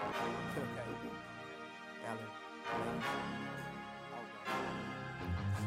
Okay. Alan.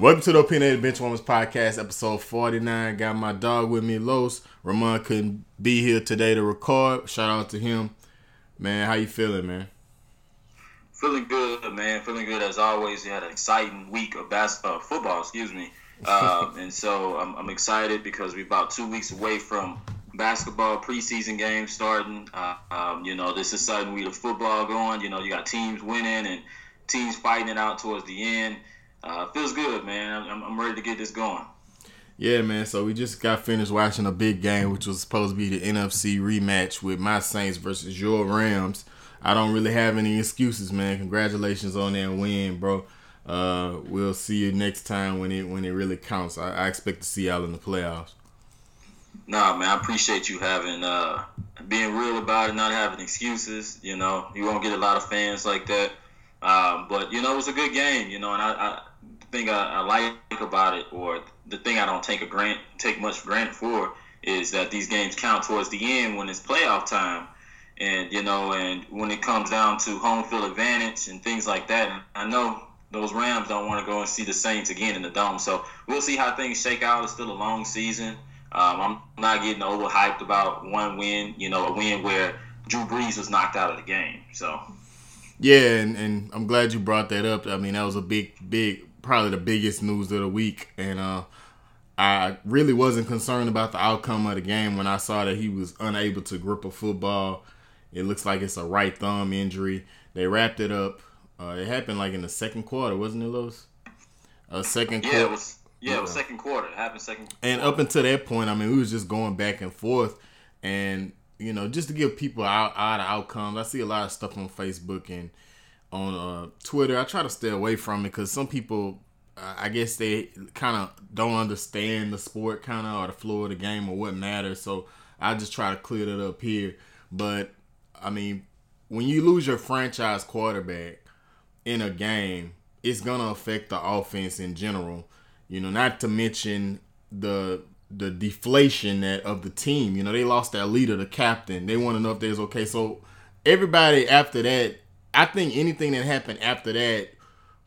Welcome to the Opinionated Benchwarmers Podcast, episode 49. Got my dog with me, Los. Ramon couldn't be here today to record. Shout out to him. Man, how you feeling, man? Feeling good, man. Feeling good as always. You had an exciting week of basketball, uh, football, excuse me. Uh, and so I'm, I'm, excited because we're about two weeks away from basketball preseason games starting. Uh, um, you know, this is sudden week of football going. You know, you got teams winning and teams fighting it out towards the end uh, feels good, man. I'm, I'm ready to get this going. Yeah, man. So we just got finished watching a big game, which was supposed to be the NFC rematch with my Saints versus your Rams. I don't really have any excuses, man. Congratulations on that win, bro. Uh, we'll see you next time when it when it really counts. I, I expect to see y'all in the playoffs. Nah, man, I appreciate you having uh, being real about it, not having excuses. You know, you won't get a lot of fans like that. Um, but you know, it was a good game. You know, and I, I thing I, I, like about it, or the thing I don't take a grant take much granted for, is that these games count towards the end when it's playoff time, and you know, and when it comes down to home field advantage and things like that. I know those Rams don't want to go and see the Saints again in the dome, so we'll see how things shake out. It's still a long season. Um, I'm not getting overhyped about one win. You know, a win where Drew Brees was knocked out of the game. So. Yeah, and, and I'm glad you brought that up. I mean, that was a big, big probably the biggest news of the week, and uh, I really wasn't concerned about the outcome of the game when I saw that he was unable to grip a football. It looks like it's a right thumb injury. They wrapped it up. Uh, it happened like in the second quarter, wasn't it, Los? A second yeah, quarter. It was, yeah, it was second quarter. It happened second. Quarter. And up until that point, I mean, we was just going back and forth, and you know, just to give people out out of outcomes. I see a lot of stuff on Facebook and on uh, Twitter. I try to stay away from it because some people, I guess they kind of don't understand the sport, kind of, or the flow of the game, or what matters. So I just try to clear it up here. But I mean, when you lose your franchise quarterback in a game, it's gonna affect the offense in general. You know, not to mention the the deflation that of the team. You know, they lost their leader, the captain. They want to know if there's okay. So everybody after that I think anything that happened after that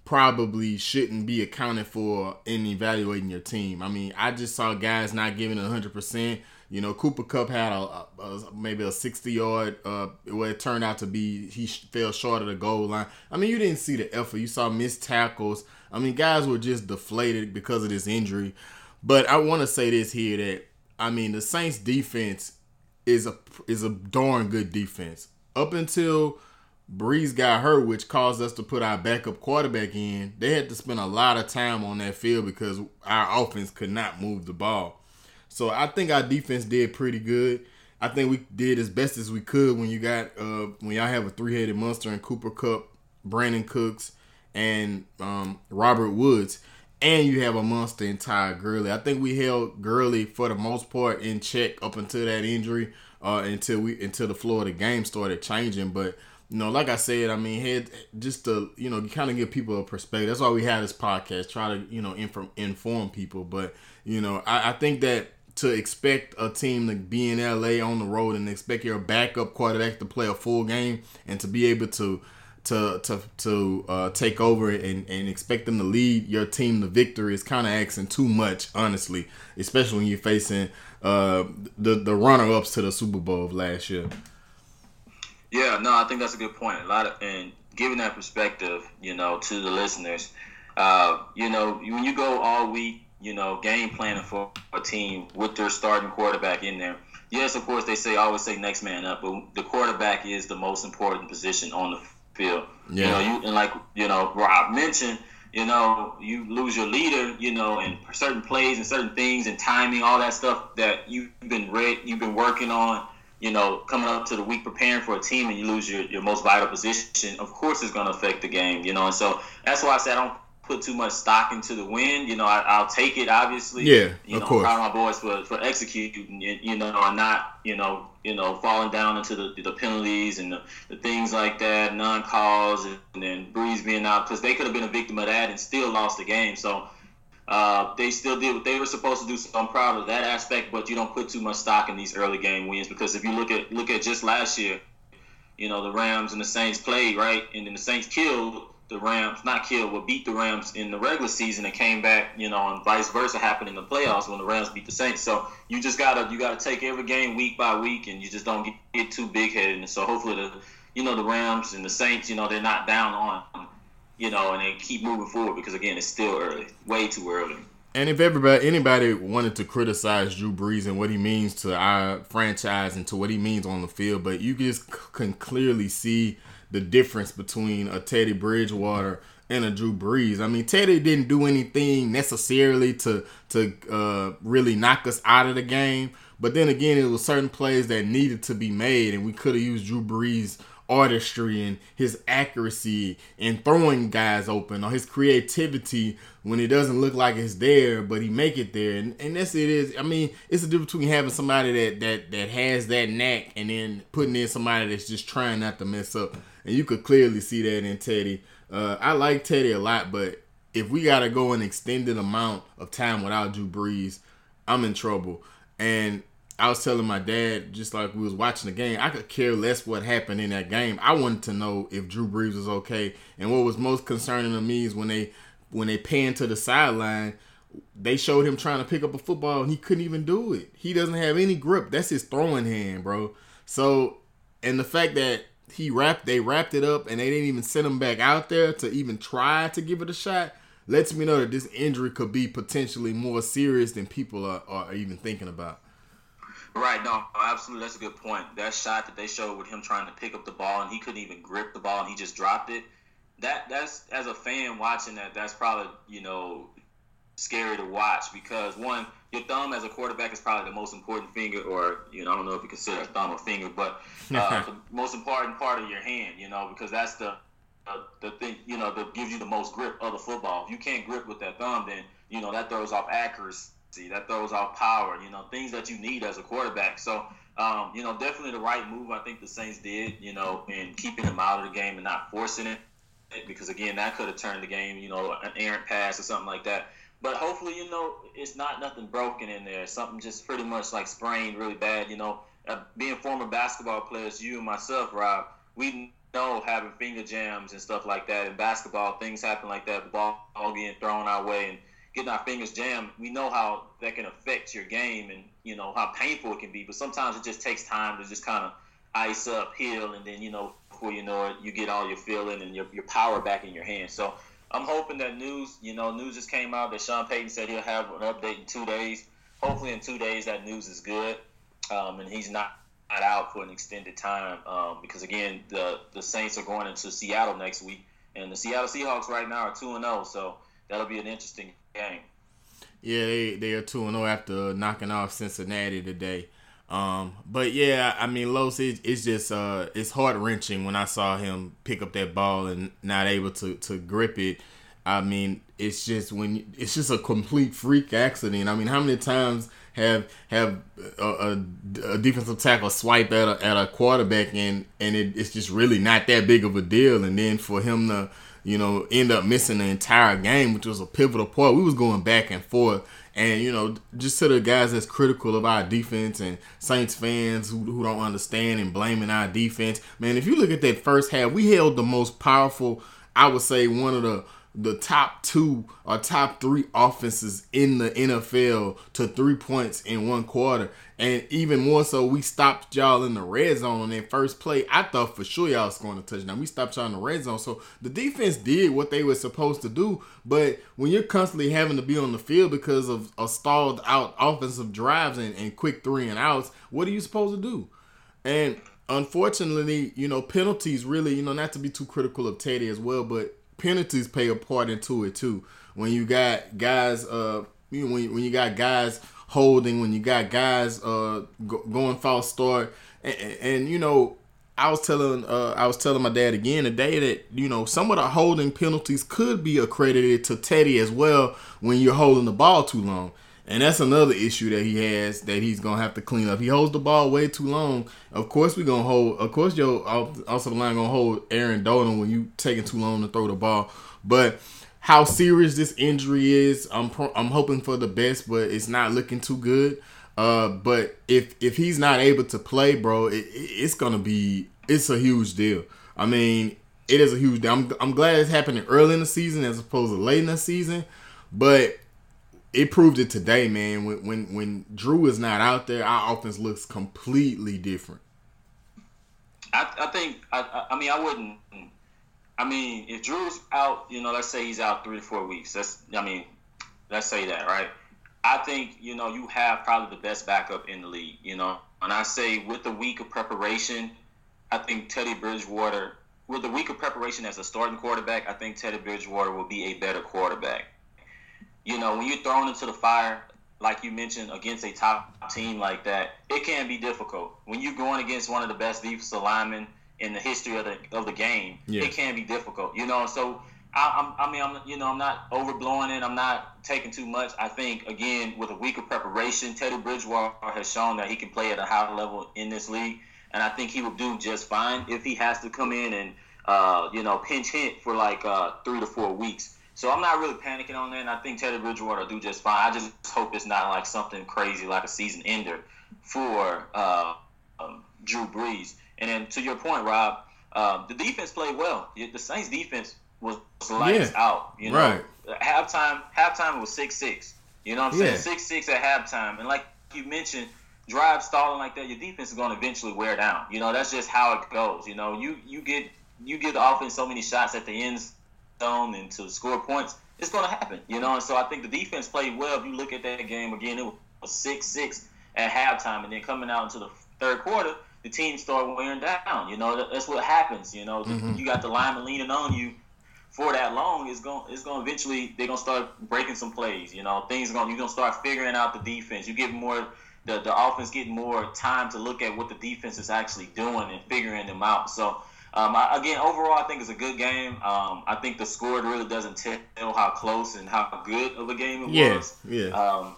probably shouldn't be accounted for in evaluating your team. I mean, I just saw guys not giving it 100%. You know, Cooper Kupp had a, a, a maybe a 60 yard, uh, it turned out to be, he fell short of the goal line. I mean, you didn't see the effort. You saw missed tackles. I mean, guys were just deflated because of this injury. But I want to say this here that, I mean, the Saints defense is a is a darn good defense. Up until Brees got hurt, which caused us to put our backup quarterback in. They had to spend a lot of time on that field because our offense could not move the ball. So I think our defense did pretty good. I think we did as best as we could when you got uh, when y'all have a three headed monster in Cooper Kupp, Brandin Cooks, and um, Robert Woods, and you have a monster in Ty Gurley. I think we held Gurley for the most part in check up until that injury, uh, until we until the the game started changing, but you know, like I said, I mean, head just to you know, kind of give people a perspective. That's why we have this podcast, try to you know inform inform people. But you know, I, I think that to expect a team to be in LA on the road and expect your backup quarterback to play a full game and to be able to to to to uh, take over and, and expect them to lead your team to victory is kind of asking too much, honestly. Especially when you're facing uh, the the runner ups to the Super Bowl of last year. Yeah, no, I think that's a good point. A lot of and giving that perspective, you know, to the listeners. Uh, you know, when you go all week, you know, game planning for a team with their starting quarterback in there. Yes, of course, they say always say next man up, but the quarterback is the most important position on the field. Yeah. You know, you and like you know Rob mentioned, you know, you lose your leader, you know, and certain plays and certain things and timing, all that stuff that you've been read, you've been working on you know, coming up to the week preparing for a team and you lose your, your most vital position, of course it's going to affect the game, you know. And so that's why I said I don't put too much stock into the win. You know, I, will take it, obviously. Yeah, you of know, course. Proud of my boys for, for executing, you know, and not, you know, you know, falling down into the, the penalties and the, the things like that, non-calls, and then Brees being out, because they could have been a victim of that and still lost the game. So uh, they still did what they were supposed to do. So I'm proud of that aspect. But you don't put too much stock in these early game wins because if you look at look at just last year, you know the Rams and the Saints played right, and then the Saints killed the Rams, not killed, but beat the Rams in the regular season and came back, you know, and vice versa happened in the playoffs when the Rams beat the Saints. So you just gotta you gotta take every game week by week, and you just don't get, get too big headed. And so hopefully the you know the Rams and the Saints, you know, they're not down on you know, and then keep moving forward because again, it's still early, way too early. And if everybody, anybody wanted to criticize Drew Brees and what he means to our franchise and to what he means on the field, but you just can clearly see the difference between a Teddy Bridgewater and a Drew Brees. I mean, Teddy didn't do anything necessarily to to uh, really knock us out of the game, but then again, it was certain plays that needed to be made, and we could have used Drew Brees artistry and his accuracy in throwing guys open or his creativity when it doesn't look like it's there but he make it there. And, and that's it is. I mean it's the difference between having somebody that that that has that knack and then putting in somebody that's just trying not to mess up. And you could clearly see that in teddy. Uh, i like teddy a lot but if we gotta go an extended amount of time without drew brees i'm in trouble. And I was telling my dad, just like we was watching the game, I could care less what happened in that game. I wanted to know if Drew Brees was okay. And what was most concerning to me is when they when they panned to the sideline, they showed him trying to pick up a football and he couldn't even do it. He doesn't have any grip. That's his throwing hand, bro. So, and the fact that he wrapped, they wrapped it up and they didn't even send him back out there to even try to give it a shot lets me know that this injury could be potentially more serious than people are, are even thinking about. Right, no, absolutely, that's a good point. That shot that they showed with him trying to pick up the ball and he couldn't even grip the ball and he just dropped it. That that's as a fan watching that, that's probably you know scary to watch because one, your thumb as a quarterback is probably the most important finger, or you know, I don't know if you consider a thumb a finger, but uh, the most important part of your hand, you know, because that's the uh, the thing, you know, that gives you the most grip of the football. If you can't grip with that thumb, then you know that throws off accuracy that throws off power, you know, things that you need as a quarterback. So, um, you know, definitely the right move I think the Saints did, you know, in keeping him out of the game and not forcing it. Because again, that could have turned the game, you know, an errant pass or something like that. But hopefully, you know, it's not nothing broken in there. Something just pretty much like sprained really bad. You know, uh, being former basketball players, you and myself, Rob, we know having finger jams and stuff like that in basketball, things happen like that. The ball getting thrown our way and getting our fingers jammed, we know how that can affect your game and you know how painful it can be. But sometimes it just takes time to just kind of ice up, heal, and then you know before you know it, you get all your feeling and your, your power back in your hands. So I'm hoping that news, you know, news just came out that Sean Payton said he'll have an update in two days. Hopefully, in two days that news is good, um, and he's not out for an extended time um, because again, the the Saints are going into Seattle next week, and the Seattle Seahawks right now are two and zero, oh, so that'll be an interesting game. Yeah, they they are two and zero oh after knocking off Cincinnati today. Um, but yeah, I mean, Los, it, it's just uh, it's heart wrenching when I saw him pick up that ball and not able to to grip it. I mean, it's just when it's just a complete freak accident. I mean, how many times have have a, a, a defensive tackle swipe at a, at a quarterback and and it, it's just really not that big of a deal, and then for him to you know, end up missing the entire game, which was a pivotal part. We was going back and forth. And, you know, just to the guys that's critical of our defense and Saints fans who, who don't understand and blaming our defense, man, if you look at that first half, we held the most powerful, I would say one of the the top two or top three offenses in the NFL to three points in one quarter. And even more so, we stopped y'all in the red zone on that first play. I thought for sure y'all was going to touchdown. We stopped y'all in the red zone. So the defense did what they were supposed to do. But when you're constantly having to be on the field because of a stalled out offensive drives and, and quick three and outs, what are you supposed to do? And unfortunately, you know, penalties really, you know, not to be too critical of Teddy as well, but penalties play a part into it too. When you got guys, uh, you know, when, when you got guys holding, when you got guys uh go, going false start, and, and, you know, I was telling uh, I was telling my dad again today that you know some of the holding penalties could be accredited to Teddy as well when you're holding the ball too long. And that's another issue that he has that he's gonna have to clean up. He holds the ball way too long. Of course, we're gonna hold. Of course, your offensive line gonna hold Aaron Donald when you taking too long to throw the ball. But how serious this injury is, I'm pro- I'm hoping for the best, but it's not looking too good. Uh, but if if he's not able to play, bro, it, it's gonna be it's a huge deal. I mean, it is a huge deal. I'm I'm glad it's happening early in the season as opposed to late in the season, but it proved it today, man. When when when Drew is not out there, our offense looks completely different. I, I think I I mean I wouldn't. I mean, if Drew's out, you know, let's say he's out three to four weeks. That's I mean, let's say that, right? I think you know you have probably the best backup in the league. You know, and I say with the week of preparation, I think Teddy Bridgewater, with the week of preparation as a starting quarterback, I think Teddy Bridgewater will be a better quarterback you know, when you're thrown into the fire, like you mentioned, against a top team like that, it can be difficult. When you're going against one of the best defensive linemen in the history of the of the game, yeah. it can be difficult. You know, so I, I, mean, I'm you know, I'm not overblowing it. I'm not taking too much. I think again, with a week of preparation, Teddy Bridgewater has shown that he can play at a high level in this league, and I think he will do just fine if he has to come in and uh, you know pinch hit for like uh, three to four weeks. So I'm not really panicking on that, and I think Teddy Bridgewater will do just fine. I just hope it's not like something crazy like a season ender for uh, um, Drew Brees. And then to your point, Rob, uh, the defense played well. The Saints defense was lights yeah. out. You know, right. halftime halftime was six six. You know what I'm yeah. saying? Six six at halftime, and like you mentioned, drive stalling like that, your defense is going to eventually wear down. You know, that's just how it goes. You know, you you get you give the offense so many shots at the ends zone and to score points, it's going to happen, you know. And so I think the defense played well. If you look at that game again, it was six six at halftime, and then coming out into the third quarter, the team start wearing down. You know, that's what happens. You know, mm-hmm. you got the lineman leaning on you for that long. It's going, it's going eventually they're gonna start breaking some plays. You know, things are going, you're gonna start figuring out the defense. You get more. The, the offense getting more time to look at what the defense is actually doing and figuring them out. So um, I, again, overall, I think it's a good game. Um, I think the score really doesn't tell how close and how good of a game it yeah, was. Yeah. Um,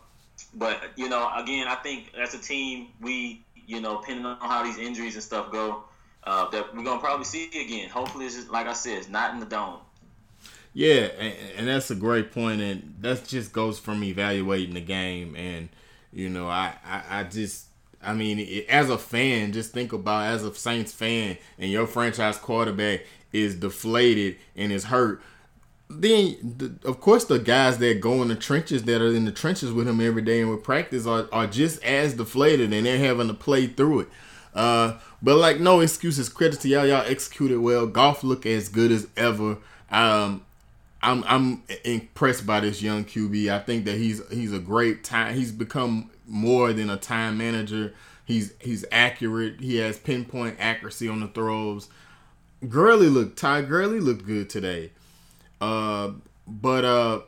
but you know, again, I think as a team, we, you know, depending on how these injuries and stuff go, uh, that we're gonna probably see again. Hopefully, it's just like I said, it's not in the dome. Yeah, and, and that's a great point, and that just goes from evaluating the game, and you know, I, I, I just I mean, as a fan, just think about as a Saints fan, and your franchise quarterback is deflated and is hurt. Then, the, of course, the guys that go in the trenches, that are in the trenches with him every day and with practice, are, are just as deflated, and they're having to play through it. Uh, but like, no excuses. Credit to y'all. Y'all executed well. Goff look as good as ever. Um, I'm I'm impressed by this young QB. I think that he's he's a great time. He's become more than a time manager. He's he's accurate. He has pinpoint accuracy on the throws. Gurley looked Ty Gurley looked good today. Uh, but uh,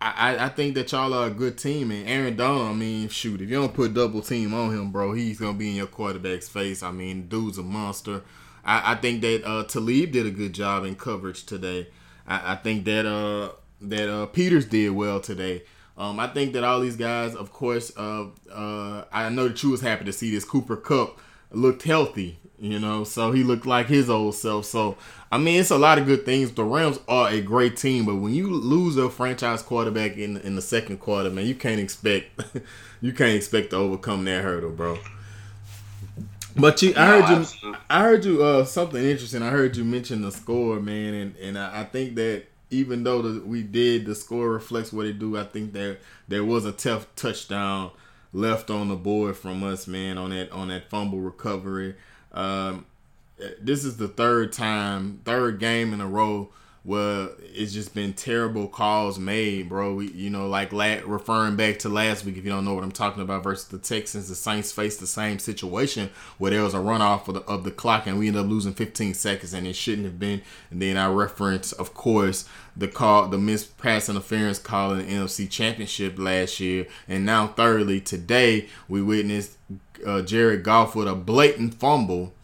I I think that y'all are a good team. And Aaron Donald, I mean, shoot, if you don't put double team on him, bro, he's gonna be in your quarterback's face. I mean, dude's a monster. I, I think that uh, Talib did a good job in coverage today. I, I think that uh that uh Peters did well today. Um, I think that all these guys, of course, uh, uh, I know that you was happy to see this Cooper Kupp looked healthy, you know, so he looked like his old self. So I mean, it's a lot of good things. The Rams are a great team, but when you lose a franchise quarterback in in the second quarter, man, you can't expect you can't expect to overcome that hurdle, bro. But you, I heard you, absolutely. I heard you uh, something interesting. I heard you mention the score, man, and and I, I think that even though the, we did, the score reflects what it do. I think that there was a tough touchdown left on the board from us, man, on that on that fumble recovery. Um, this is the third time, third game in a row where it's just been terrible calls made, bro. We, you know, like la- referring back to last week, if you don't know what I'm talking about, versus the Texans, the Saints faced the same situation where there was a runoff of the, of the clock and we ended up losing 15 seconds and it shouldn't have been. And then I reference, of course, the call, the missed pass interference call in the NFC Championship last year, and now thirdly today we witnessed uh, Jared Goff with a blatant fumble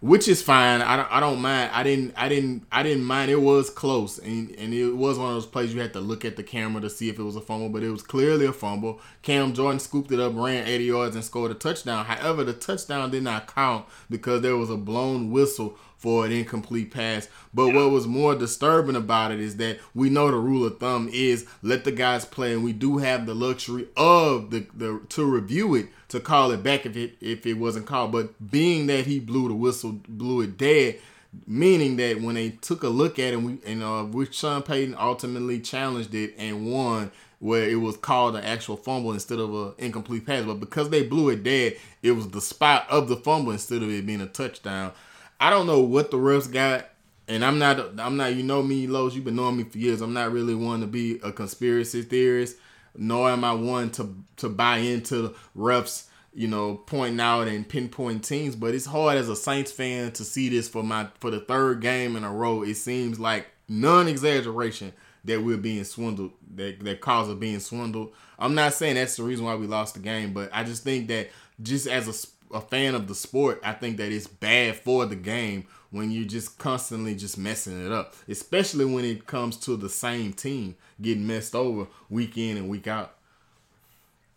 which is fine. I don't, I don't mind. I didn't I didn't I didn't mind. It was close, and and it was one of those plays you had to look at the camera to see if it was a fumble, but it was clearly a fumble. Cam Jordan scooped it up, ran 80 yards, and scored a touchdown. However, the touchdown did not count because there was a blown whistle for an incomplete pass. But what was more disturbing about it is that we know the rule of thumb is let the guys play, and we do have the luxury of the, the to review it to call it back if it if it wasn't called. But being that he blew the whistle, blew it dead, meaning that when they took a look at it, and uh, which Sean Payton ultimately challenged it and won. Where it was called an actual fumble instead of an incomplete pass, but because they blew it dead, it was the spot of the fumble instead of it being a touchdown. I don't know what the refs got, and I'm not. I'm not. You know me, Los. You've been knowing me for years. I'm not really one to be a conspiracy theorist, nor am I one to to buy into refs. You know, pointing out and pinpoint teams, but it's hard as a Saints fan to see this for my for the third game in a row. It seems like non exaggeration that we're being swindled. That that cause of being swindled. I'm not saying that's the reason why we lost the game, but I just think that just as a a fan of the sport, I think that it's bad for the game when you're just constantly just messing it up, especially when it comes to the same team getting messed over week in and week out.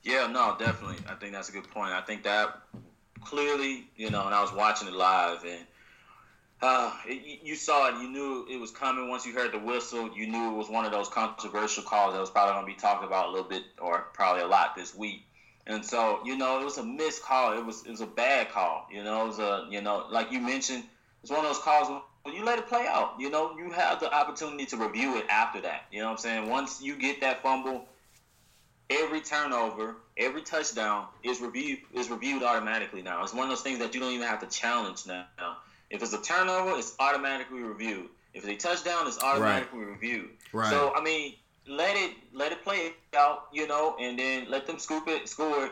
Yeah, no, definitely. I think that's a good point. I think that clearly, you know, and I was watching it live and uh, it, you saw it. You knew it was coming once you heard the whistle. You knew it was one of those controversial calls that was probably going to be talked about a little bit or probably a lot this week. And so, you know, it was a missed call. It was it was a bad call. You know, it was a you know, like you mentioned, it's one of those calls you let it play out. You know, you have the opportunity to review it after that. You know what I'm saying? Once you get that fumble, every turnover, every touchdown is reviewed is reviewed automatically now. It's one of those things that you don't even have to challenge now. If it's a turnover, it's automatically reviewed. If it's a touchdown, it's automatically right. reviewed. Right. So I mean, let it let it play out, you know, and then let them scoop it, score it.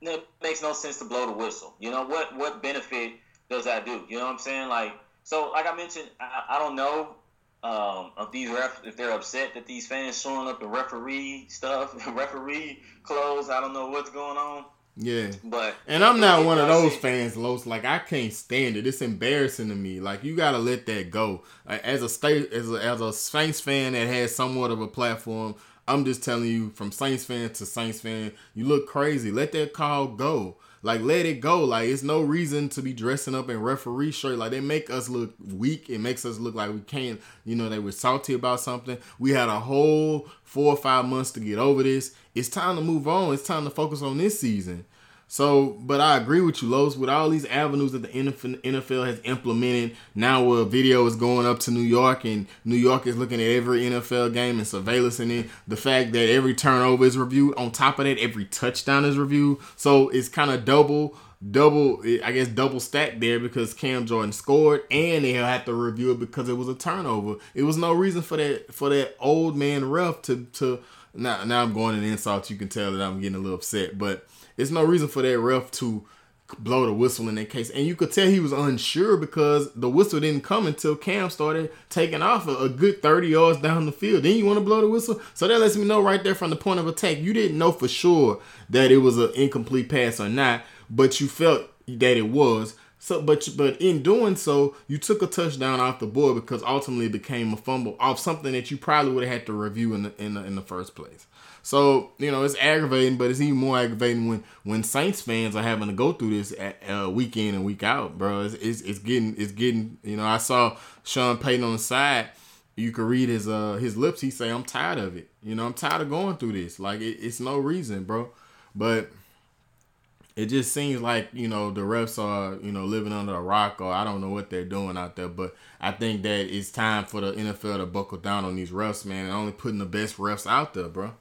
It makes no sense to blow the whistle. You know what? What benefit does that do? You know what I'm saying? Like so, like I mentioned, I, I don't know um, of these ref if they're upset that these fans showing up in referee stuff, referee clothes. I don't know what's going on. Yeah, but and I'm not one of those fans, Los. Like I can't stand it. It's embarrassing to me. Like you gotta let that go. As a state, as a, as a Saints fan that has somewhat of a platform, I'm just telling you, from Saints fan to Saints fan, you look crazy. Let that call go. Like let it go. Like it's no reason to be dressing up in referee shirt. Like they make us look weak. It makes us look like we can't. You know they were salty about something. We had a whole four or five months to get over this. It's time to move on. It's time to focus on this season. So, but I agree with you, Los. With all these avenues that the NFL has implemented, now where video is going up to New York and New York is looking at every NFL game and surveillancing it. The fact that every turnover is reviewed. On top of that, every touchdown is reviewed. So it's kind of double, double, I guess double stack there because Cam Jordan scored and they have to review it because it was a turnover. It was no reason for that for that old man ref to to. Now, now I'm going in insult. You can tell that I'm getting a little upset, but it's no reason for that ref to blow the whistle in that case. And you could tell he was unsure because the whistle didn't come until Cam started taking off a, a, good 30 yards down the field. Then you want to blow the whistle? So that lets me know right there from the point of attack. You didn't know for sure that it was an incomplete pass or not, but you felt that it was. So, but but in doing so, you took a touchdown off the board because ultimately it became a fumble off something that you probably would have had to review in the in the, in the first place. So you know it's aggravating, but it's even more aggravating when when Saints fans are having to go through this uh, week in and week out, bro. It's, it's, it's getting it's getting you know I saw Sean Payton on the side. You could read his uh his lips. He say I'm tired of it. You know I'm tired of going through this. Like it, it's no reason, bro. But it just seems like you know the refs are you know living under a rock or I don't know what they're doing out there, but I think that it's time for the NFL to buckle down on these refs, man, and only putting the best refs out there, bro.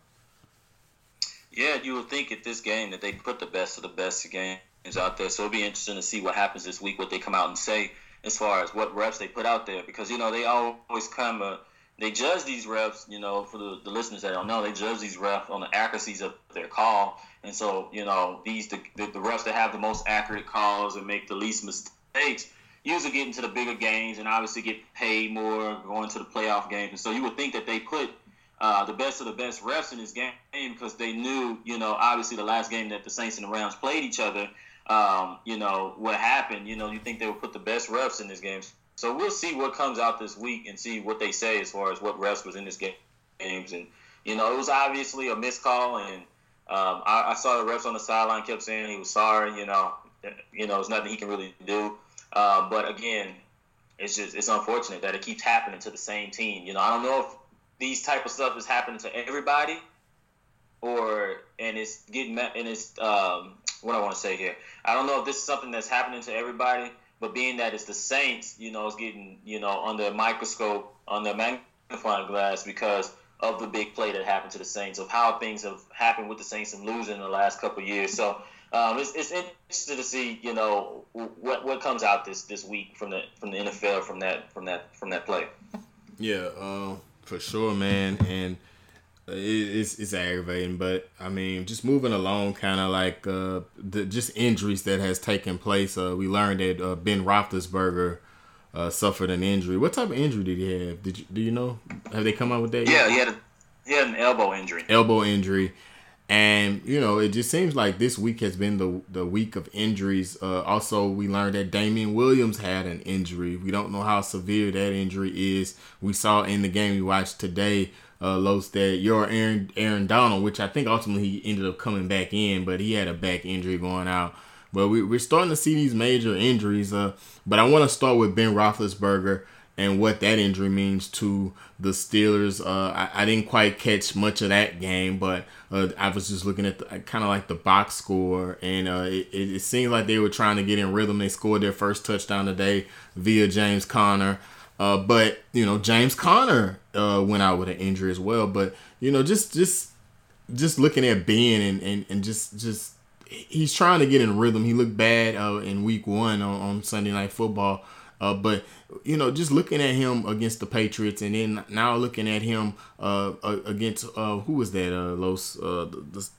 Yeah, you would think at this game that they put the best of the best games out there, so it'll be interesting to see what happens this week, what they come out and say as far as what refs they put out there, because you know they always come. Uh, they judge these refs, you know, for the, the listeners that don't know, they judge these refs on the accuracies of their call. And so, you know, these the, the, the refs that have the most accurate calls and make the least mistakes usually get into the bigger games and obviously get paid more going to the playoff games. And so you would think that they put uh, the best of the best refs in this game because they knew, you know, obviously the last game that the Saints and the Rams played each other, um, you know, what happened. You know, you think they would put the best refs in this game. So we'll see what comes out this week and see what they say as far as what refs was in this game. Games and you know it was obviously a missed call, and um, I, I, saw the refs on the sideline kept saying he was sorry. You know, you know, there's nothing he can really do. Uh, but again, it's just it's unfortunate that it keeps happening to the same team. You know, I don't know if these type of stuff is happening to everybody, or and it's getting and it's um, what I want to say here. I don't know if this is something that's happening to everybody, but being that it's the Saints, you know, it's getting you know under a microscope, under a magnifying glass because of the big play that happened to the Saints, of how things have happened with the Saints and losing in the last couple years. So um, it's, it's interesting to see, you know, what what comes out this this week from the from the NFL from that from that from that play. Yeah, uh, for sure, man, and it's it's aggravating, but I mean, just moving along, kind of like uh, the just injuries that has taken place. Uh, we learned that uh, Ben Roethlisberger uh, suffered an injury. What type of injury did he have? Did you do you know? Have they come out with that? Yeah, yet? he had a, he had an elbow injury. Elbow injury, and you know, it just seems like this week has been the the week of injuries. Uh, also, we learned that Damien Williams had an injury. We don't know how severe that injury is. We saw in the game we watched today uh, that your Aaron Aaron Donald, which I think ultimately he ended up coming back in, but he had a back injury going out. But we, we're starting to see these major injuries. Uh, but I want to start with Ben Roethlisberger and what that injury means to the Steelers. Uh, I, I, didn't quite catch much of that game, but uh, I was just looking at kind of like the box score, and uh, it, it, seemed like they were trying to get in rhythm. They scored their first touchdown today via James Conner. Uh, but you know, James Conner uh, went out with an injury as well. But you know, just just just looking at Ben and, and, and just just he's trying to get in rhythm. He looked bad uh, in week one on, on Sunday Night Football. Uh, but you know, just looking at him against the Patriots, and then now looking at him uh, against uh, who was that? Uh, Los, uh, the,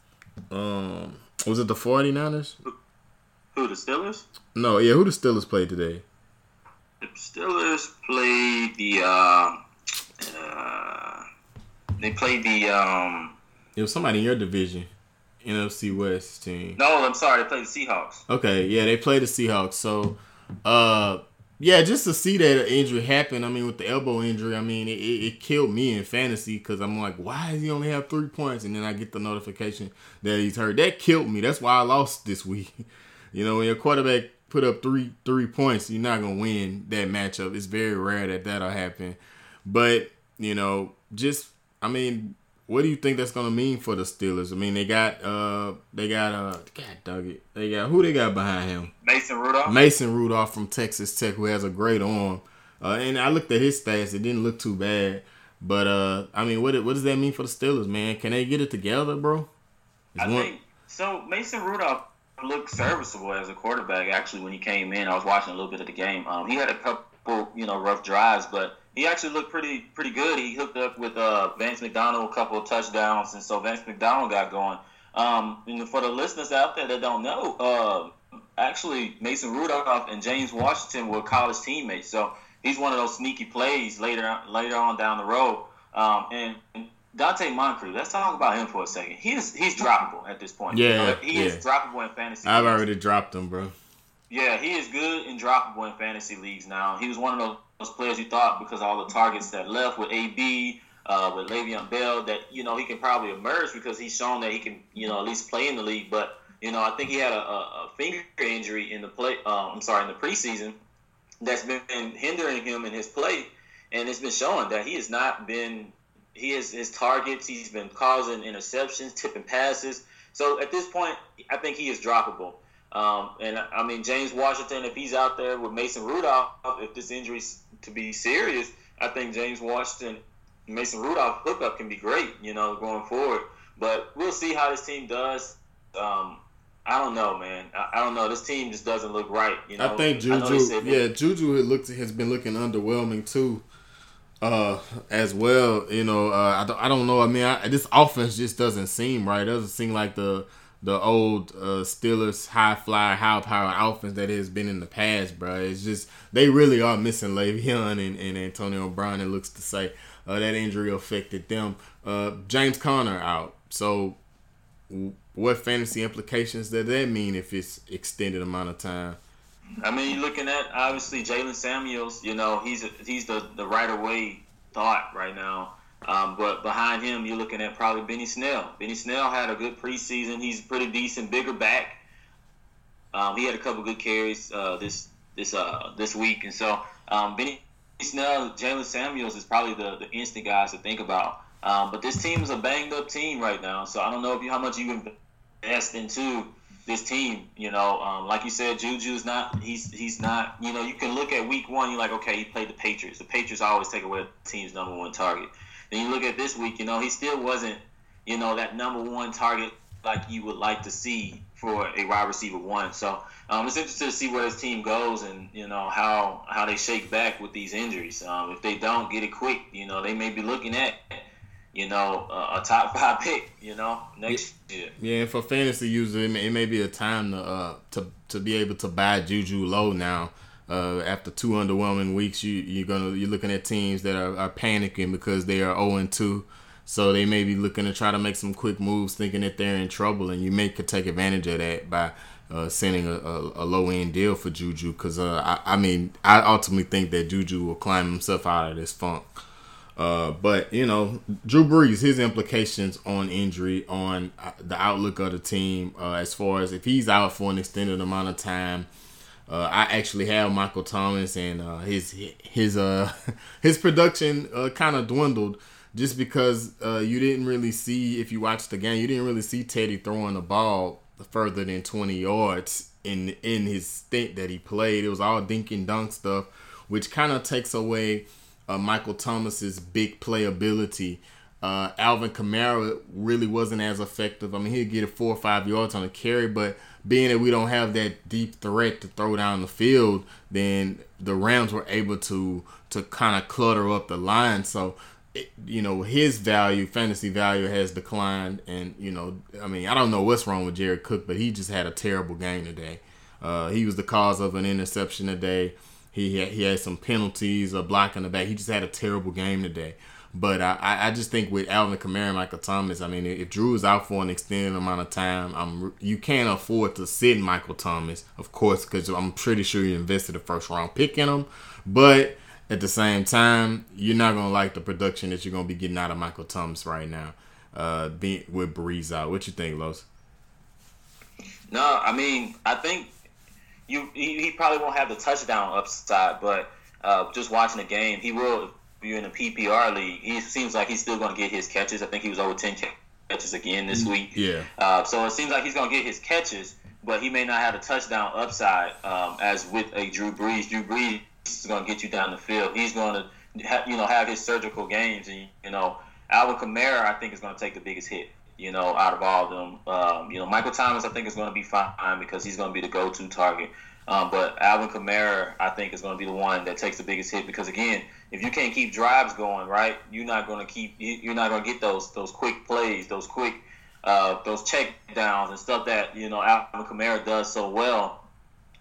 the, um, was it the 49ers? Who the Steelers? No, yeah, who the Steelers played today? The Steelers played the. Uh, uh, they played the. Um, it was somebody in your division. NFC West team. No, I'm sorry. They played the Seahawks. Okay, yeah, they played the Seahawks. So, uh, yeah, just to see that injury happen. I mean, with the elbow injury, I mean, it, it, killed me in fantasy because I'm like, why does he only have three points? And then I get the notification that he's hurt. That killed me. That's why I lost this week. you know, when your quarterback put up three three points, you're not gonna win that matchup. It's very rare that that'll happen. But you know, just I mean, what do you think that's gonna mean for the Steelers? I mean, they got uh they got uh God dug it. They got who they got behind him? Mason Rudolph. Mason Rudolph from Texas Tech, who has a great arm. Uh, and I looked at his stats; it didn't look too bad. But uh, I mean, what what does that mean for the Steelers, man? Can they get it together, bro? I one... think so. Mason Rudolph looked serviceable as a quarterback. Actually, when he came in, I was watching a little bit of the game. Um, he had a couple, you know, rough drives, but he actually looked pretty pretty good. He hooked up with uh, Vance McDonald a couple of touchdowns, and so Vance McDonald got going. Um, and for the listeners out there that don't know, uh, actually Mason Rudolph and James Washington were college teammates. So he's one of those sneaky plays later later on down the road. Um, and, and Donte Moncrief, let's talk about him for a second. He's he's droppable at this point. Yeah, you know, he yeah. is droppable in fantasy. I've leagues. already dropped him, bro. Yeah, he is good and droppable in fantasy leagues now. He was one of those players you thought because all the targets that left with AB, uh, with Le'Veon Bell, that you know he can probably emerge because he's shown that he can you know at least play in the league. But you know I think he had a, a finger injury in the play. Uh, I'm sorry, in the preseason that's been hindering him in his play, and it's been showing that he has not been he has his targets. He's been causing interceptions, tipping passes. So at this point, I think he is droppable. Um, and I mean James Washington, if he's out there with Mason Rudolph, if this injury's to be serious, I think James Washington, Mason Rudolph hookup can be great. You know, going forward. But we'll see how this team does. Um, I don't know, man. I, I, don't know. This team just doesn't look right. You know, I think Juju. I yeah, Juju looked has been looking underwhelming too, uh, as well. You know, uh, I don't. I don't know. I mean, I, this offense just doesn't seem right. It doesn't seem like the the old uh, Steelers high flyer, high power offense that has been in the past, bro. It's just they really are missing Le'Veon and, and Antonio Brown. It looks to say uh, that injury affected them. Uh, James Conner out. So, what fantasy implications does that mean if it's extended amount of time? I mean, you're looking at obviously Jaylen Samuels. You know, he's a, he's the the right away thought right now. Um, but behind him, you're looking at probably Benny Snell. Benny Snell had a good preseason. He's pretty decent, bigger back. Um, he had a couple good carries uh, this this uh, this week, and so um, Benny Snell, Jaylen Samuels is probably the, the instant guys to think about. Um, but this team is a banged up team right now, so I don't know if you how much you invest into this team. You know, um, like you said, Juju's not he's he's not. You know, you can look at week one, you're like, okay, he played the Patriots. The Patriots always take away the team's number one target. Then you look at this week, you know, he still wasn't, you know, that number one target like you would like to see for a wide receiver one. So um, it's interesting to see where his team goes and you know how how they shake back with these injuries. Um, if they don't get it quick, you know, they may be looking at you know, uh, a top five pick, you know, next year. Yeah, and for fantasy users, it may, it may be a time to uh, to to be able to buy Juju low now. Uh, after two underwhelming weeks, you you're gonna you're looking at teams that are, are panicking because they are 0 and 2. So they may be looking to try to make some quick moves, thinking that they're in trouble, and you may could take advantage of that by uh, sending a, a, a, low end deal for Juju. Because uh, I, I mean, I ultimately think that Juju will climb himself out of this funk. Uh, but you know, Drew Brees, his implications on injury, on uh, the outlook of the team, uh, as far as if he's out for an extended amount of time. Uh, I actually have Michael Thomas, and uh, his his uh his production uh, kind of dwindled just because uh, you didn't really see if you watched the game, you didn't really see Teddy throwing the ball further than 20 yards in in his stint that he played. It was all dink and dunk stuff, which kind of takes away uh, Michael Thomas's big playability. Uh, Alvin Kamara really wasn't as effective. I mean, he'd get it four or five yards on a carry, but being that we don't have that deep threat to throw down the field, then the Rams were able to to kind of clutter up the line. So, it, you know, his value, fantasy value, has declined. And you know, I mean, I don't know what's wrong with Jared Cook, but he just had a terrible game today. Uh, he was the cause of an interception today. He had, he had some penalties, a block in the back. He just had a terrible game today. But I, I just think with Alvin Kamara and Michael Thomas, I mean, if Drew is out for an extended amount of time, I'm you can't afford to sit Michael Thomas, of course, because I'm pretty sure you invested a first round pick in him. But at the same time, you're not gonna like the production that you're gonna be getting out of Michael Thomas right now, uh, being with Brees out. What you think, Los? No, I mean, I think you he, he, probably won't have the touchdown upside, but uh, just watching the game, he will. You're in a PPR league, he seems like he's still going to get his catches. I think he was over ten catches again this week. Yeah. Uh, so it seems like he's going to get his catches, but he may not have a touchdown upside um, as with a Drew Brees. Drew Brees is going to get you down the field. He's going to, ha- you know, have his surgical games, and you know, Alvin Kamara, I think, is going to take the biggest hit you know, out of all of them. Um, you know, Michael Thomas, I think, is going to be fine because he's going to be the go-to target. Um, but Alvin Kamara, I think, is going to be the one that takes the biggest hit because, again, if you can't keep drives going, right, you're not going to keep, you're not going to get those those quick plays, those quick, uh, those check downs and stuff that you know Alvin Kamara does so well.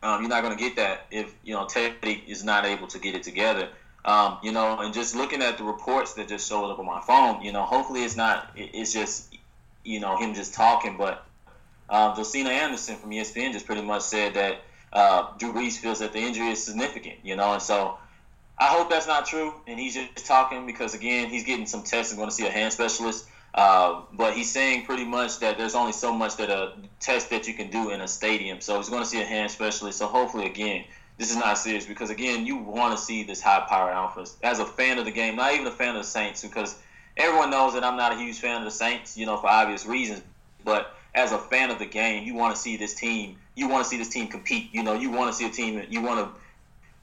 Um, you're not going to get that if you know Teddy is not able to get it together. Um, you know, and just looking at the reports that just showed up on my phone, you know, hopefully it's not, it's just you know him just talking. But um, Josina Anderson from ESPN just pretty much said that uh, Drew Brees feels that the injury is significant. You know, and so I hope that's not true. And he's just talking because again, he's getting some tests and going to see a hand specialist. Uh, but he's saying pretty much that there's only so much that a test that you can do in a stadium. So he's going to see a hand specialist. So hopefully, again, this is not serious because again, you want to see this high power alpha as a fan of the game, not even a fan of the Saints, because everyone knows that I'm not a huge fan of the Saints, you know, for obvious reasons. But as a fan of the game, you want to see this team. You want to see this team compete. You know, you want to see a team. You want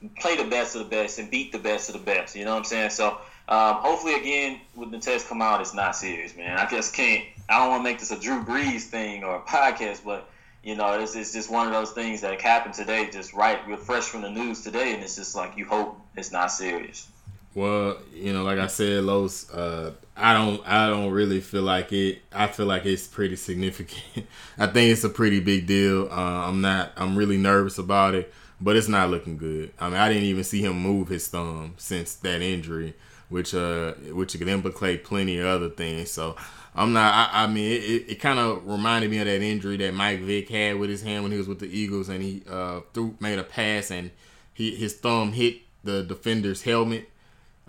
to play the best of the best and beat the best of the best. You know what I'm saying? So um, hopefully, again, when the test come out, it's not serious, man. I just can't. I don't want to make this a Drew Brees thing or a podcast, but you know, it's, it's just one of those things that happened today, just right, we're fresh from the news today, and it's just like you hope it's not serious. Well, you know, like I said, Los, uh, I don't, I don't really feel like it. I feel like it's pretty significant. I think it's a pretty big deal. Uh, I'm not, I'm really nervous about it, but it's not looking good. I mean, I didn't even see him move his thumb since that injury, which, uh, which could implicate plenty of other things. So I'm not. I, I mean, it, it, it kind of reminded me of that injury that Mike Vick had with his hand when he was with the Eagles, and he uh, threw made a pass and he his thumb hit the defender's helmet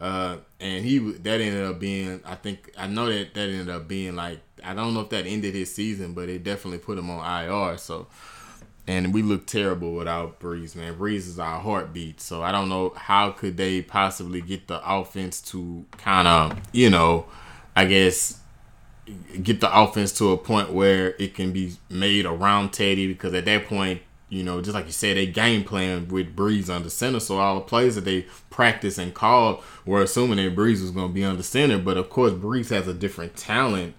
uh, and he that ended up being I think I know that that ended up being like I don't know if that ended his season, but it definitely put him on IR. So, and we look terrible without Brees, man. Brees is our heartbeat. So I don't know how could they possibly get the offense to kind of you know, I guess get the offense to a point where it can be made around Teddy because at that point you know, just like you said, they game plan with Brees under center. So all the plays that they practice and called were assuming that Brees was going to be under center. But of course, Brees has a different talent,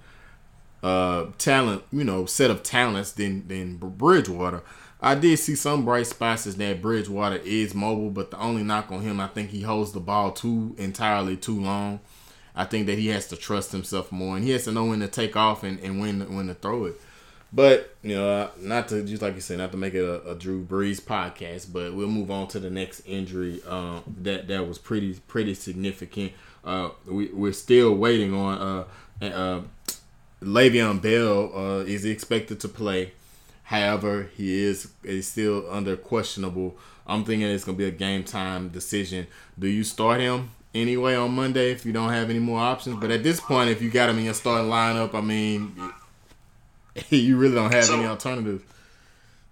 uh, talent, you know, set of talents than than Bridgewater. I did see some bright spots is that Bridgewater is mobile, but the only knock on him, I think he holds the ball too entirely too long. I think that he has to trust himself more, and he has to know when to take off and, and when when to throw it. But you know, not to just like you said, not to make it a, a Drew Brees podcast, but we'll move on to the next injury um, that that was pretty pretty significant. Uh, we we're still waiting on uh, uh, Le'Veon Bell uh, is expected to play. However, he is is still under questionable. I'm thinking it's gonna be a game time decision. Do you start him anyway on Monday if you don't have any more options? But at this point, if you got him in your starting lineup, I mean, you really don't have so, any alternative.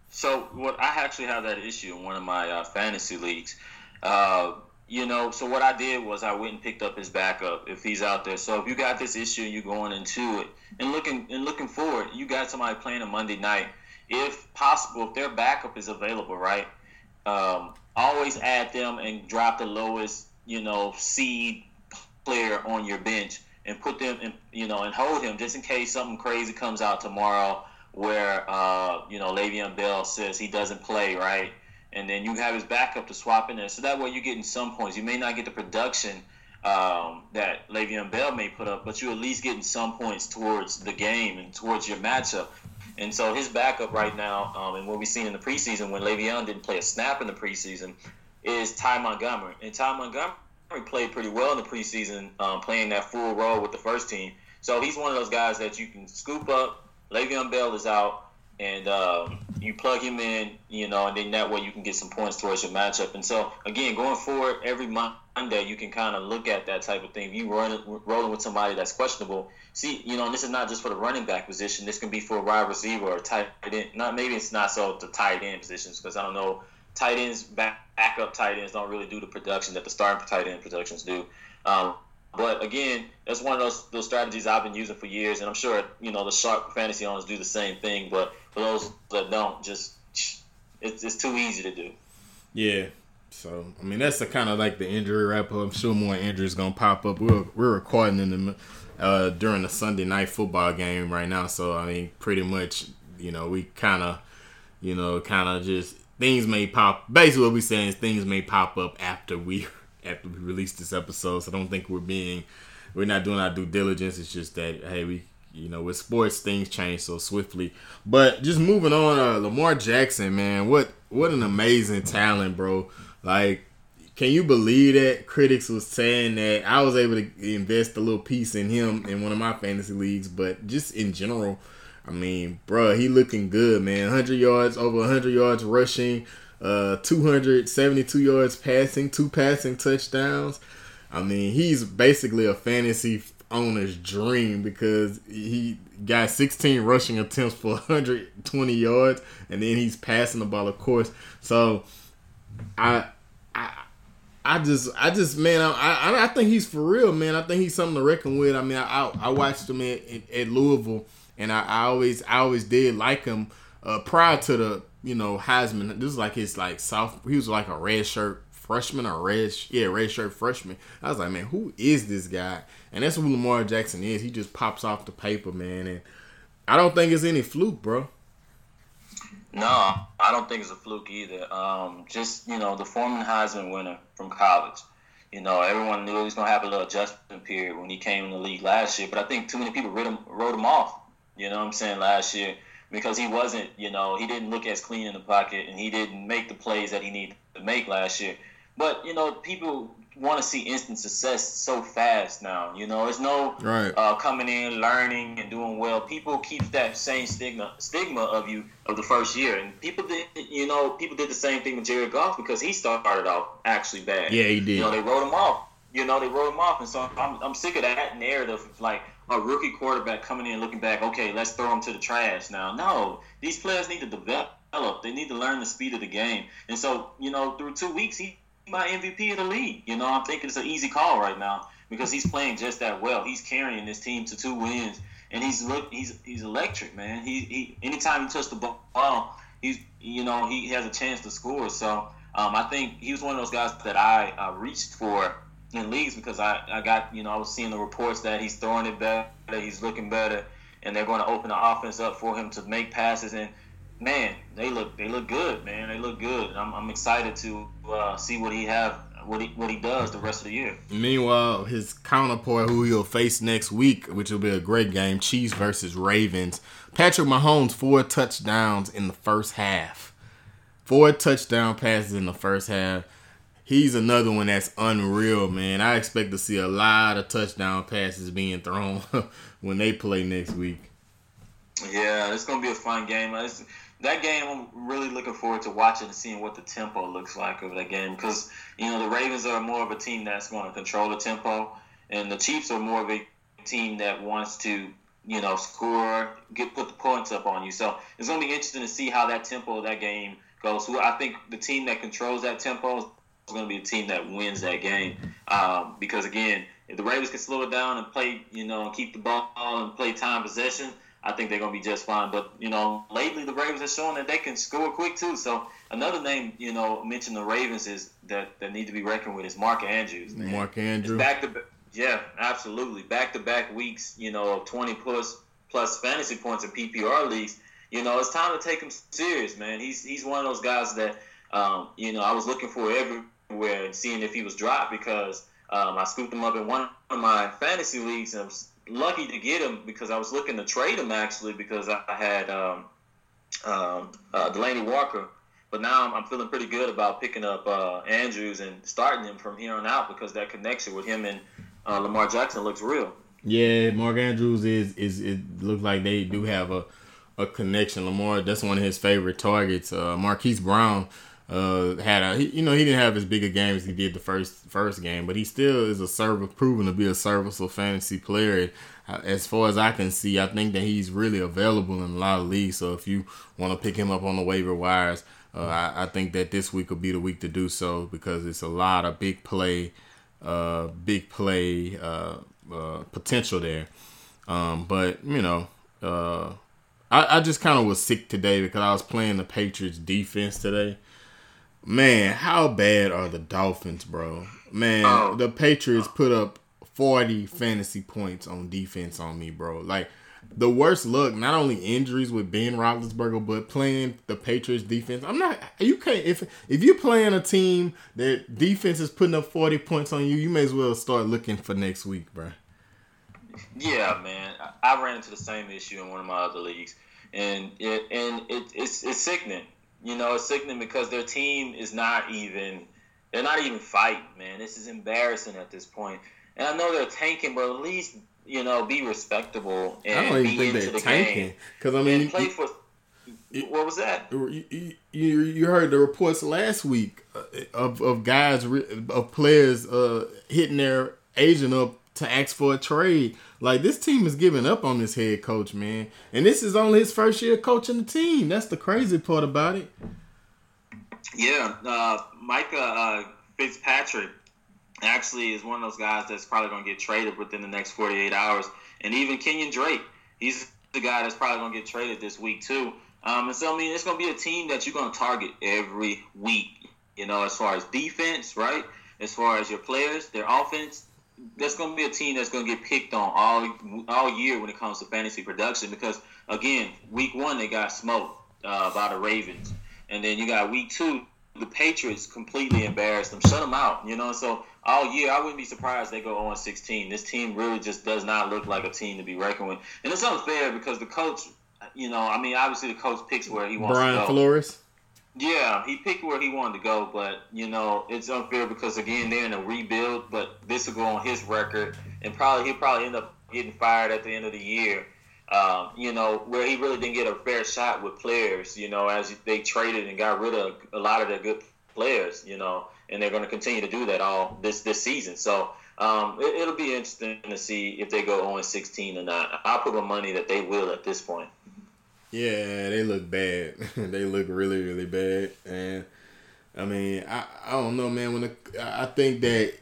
So what I actually have that issue in one of my uh, fantasy leagues. Uh, you know, so what I did was I went and picked up his backup if he's out there. So if you got this issue and you're going into it and looking and looking forward, you got somebody playing a Monday night. If possible, if their backup is available, right? Um, always add them and drop the lowest, you know, seed player on your bench and put them in, you know, and hold him just in case something crazy comes out tomorrow where, uh, you know, Le'Veon Bell says he doesn't play, right? And then you have his backup to swap in there. So that way you're getting some points. You may not get the production um, that Le'Veon Bell may put up, but you're at least getting some points towards the game and towards your matchup. And so his backup right now, um, and what we've seen in the preseason when Le'Veon didn't play a snap in the preseason, is Ty Montgomery. And Ty Montgomery played pretty well in the preseason, um, playing that full role with the first team. So he's one of those guys that you can scoop up. Le'Veon Bell is out, and um, you plug him in, you know, and then that way you can get some points towards your matchup. And so again, going forward, every Monday you can kind of look at that type of thing. If you run rolling with somebody that's questionable, see, you know, this is not just for the running back position. This can be for a wide receiver or tight end. Not maybe it's not so the tight end positions because I don't know tight ends, back, backup tight ends don't really do the production that the starting tight end productions do. Um, but again, that's one of those those strategies I've been using for years, and I'm sure you know the sharp fantasy owners do the same thing. But for those that don't, just it's, it's too easy to do. Yeah. So I mean that's the kind of like the injury wrap up. I'm sure more injuries gonna pop up. We're we're recording in the uh, during the Sunday night football game right now. So I mean, pretty much, you know, we kind of, you know, kind of just things may pop. Basically, what we're saying is things may pop up after we after we release this episode. So I don't think we're being we're not doing our due diligence. It's just that hey, we you know with sports things change so swiftly. But just moving on, uh, Lamar Jackson, man, what what an amazing talent, bro. Like. Can you believe that critics was saying that I was able to invest a little piece in him in one of my fantasy leagues, but just in general, I mean, bro, he looking good, man. 100 yards, over 100 yards rushing, uh, 272 yards passing, two passing touchdowns. I mean, he's basically a fantasy owner's dream because he got 16 rushing attempts for 120 yards, and then he's passing the ball, of course. So, I, I, I just, I just, man, I, I, I think he's for real, man. I think he's something to reckon with. I mean, I, I watched him at, at Louisville and I, I always I always did like him uh, prior to the you know Heisman. This is like his like South. He was like a red shirt freshman or red yeah red shirt freshman. I was like, man, who is this guy? And that's who Lamar Jackson is. He just pops off the paper, man. And I don't think it's any fluke, bro. No, I don't think it's a fluke either. Um, just you know, the former Heisman winner from college. You know, everyone knew he was gonna have a little adjustment period when he came in the league last year, but I think too many people wrote him, wrote him off. You know what I'm saying? Last year because he wasn't, you know, he didn't look as clean in the pocket and he didn't make the plays that he needed to make last year. But you know, people want to see instant success so fast now. You know, it's no right. uh, coming in, learning, and doing well. People keep that same stigma stigma of you of the first year, and people did. You know, people did the same thing with Jared Goff because he started off actually bad. Yeah, he did. You know, they wrote him off. You know, they wrote him off, and so I'm, I'm sick of that narrative. Like a rookie quarterback coming in, looking back. Okay, let's throw him to the trash now. No, these players need to develop. They need to learn the speed of the game, and so you know, through two weeks, he my MVP of the league. You know, I'm thinking it's an easy call right now because he's playing just that well. He's carrying this team to two wins, and he's he's he's electric, man. He he anytime he touches the ball, he's you know he has a chance to score. So um, I think he was one of those guys that I uh, reached for in leagues because I, I got you know I was seeing the reports that he's throwing it better, he's looking better, and they're going to open the offense up for him to make passes and man, they look they look good, man. They look good. I'm, I'm excited to uh, see what he have what he what he does the rest of the year. Meanwhile, his counterpart, who he'll face next week, which will be a great game, Chiefs versus Ravens. Patrick Mahomes four touchdowns in the first half, four touchdown passes in the first half. He's another one that's unreal, man. I expect to see a lot of touchdown passes being thrown when they play next week. Yeah, it's gonna be a fun game. It's, that game, I'm really looking forward to watching and seeing what the tempo looks like of that game because you know the Ravens are more of a team that's going to control the tempo, and the Chiefs are more of a team that wants to you know score, get put the points up on you. So it's going to be interesting to see how that tempo of that game goes. So I think the team that controls that tempo going to be a team that wins that game um, because again, if the Ravens can slow it down and play, you know, and keep the ball and play time possession I think they're going to be just fine. But, you know, lately the Ravens are showing that they can score quick, too. So another name, you know, mentioned the Ravens is that, that need to be reckoned with is Mark Andrews. Man. Mark Andrews. Back to Yeah, absolutely. Back to back weeks, you know, 20 plus, plus fantasy points in PPR leagues. You know, it's time to take him serious, man. He's, he's one of those guys that, um, you know, I was looking for everywhere and seeing if he was dropped because um, I scooped him up in one of my fantasy leagues and I was lucky to get him because I was looking to trade him actually because I had um, um, uh, Delanie Walker. But now I'm, I'm, feeling pretty good about picking up uh, Andrews and starting him from here on out because that connection with him and uh, Lamar Jackson looks real. Yeah, Mark Andrews is is it looks like they do have a a connection. Lamar, that's one of his favorite targets. Uh, Marquise Brown uh, had a you know he didn't have as big a game as he did the first first game, but he still is a service proven to be a serviceable fantasy player. Uh, as far as I can see, I think that he's really available in a lot of leagues. So if you want to pick him up on the waiver wires, uh, I, I, think that this week will be the week to do so because it's a lot of big play, uh, big play uh, uh, potential there. Um, but you know. I, I just kind of was sick today because I was playing the Patriots defense today Man, how bad are the Dolphins, bro? Man, oh. the Patriots put up 40 fantasy points on defense on me, bro. Like the worst look, not only injuries with Ben Roethlisberger, but playing the Patriots defense. I'm not. You can't if if you're playing a team that defense is putting up 40 points on you, you may as well start looking for next week, bro. Yeah, man. I ran into the same issue in one of my other leagues, and it and it, it's it's sickening you know, it's sickening because their team is not even they're not even fighting, man. This is embarrassing at this point. And I know they're tanking, but at least you know be respectable and I don't even be think into they're the tanking. Because I mean, play for. What was that? You, you, you heard the reports last week uh, of, of guys of players uh, hitting their agent up to ask for a trade. Like this team is giving up on this head coach, man. And this is only his first year coaching the team. That's the crazy part about it. Yeah, uh, Micah uh, Fitzpatrick actually is one of those guys that's probably going to get traded within the next 48 hours. And even Kenyan Drake, he's the guy that's probably gonna get traded this week too. Um, and so I mean, it's gonna be a team that you're gonna target every week. You know, as far as defense, right? As far as your players, their offense, that's going to be a team that's going to get picked on all all year when it comes to fantasy production because again, week one they got smoked uh, by the Ravens, and then you got week two the Patriots completely embarrassed them, shut them out. You know, so all year I wouldn't be surprised they go on 16. This team really just does not look like a team to be reckoned with, and it's unfair because the coach, you know, I mean, obviously the coach picks where he wants Brian to go. Flores. Yeah, he picked where he wanted to go, but you know it's unfair because again they're in a rebuild. But this will go on his record, and probably he'll probably end up getting fired at the end of the year. Um, you know where he really didn't get a fair shot with players. You know as they traded and got rid of a lot of their good players. You know, and they're going to continue to do that all this this season. So um, it, will be interesting to see if they go on 16 or not. I'll put my money that they will at this point. Yeah, they look bad. they look really, really bad. And I mean, I, I don't know, man. When the, I think that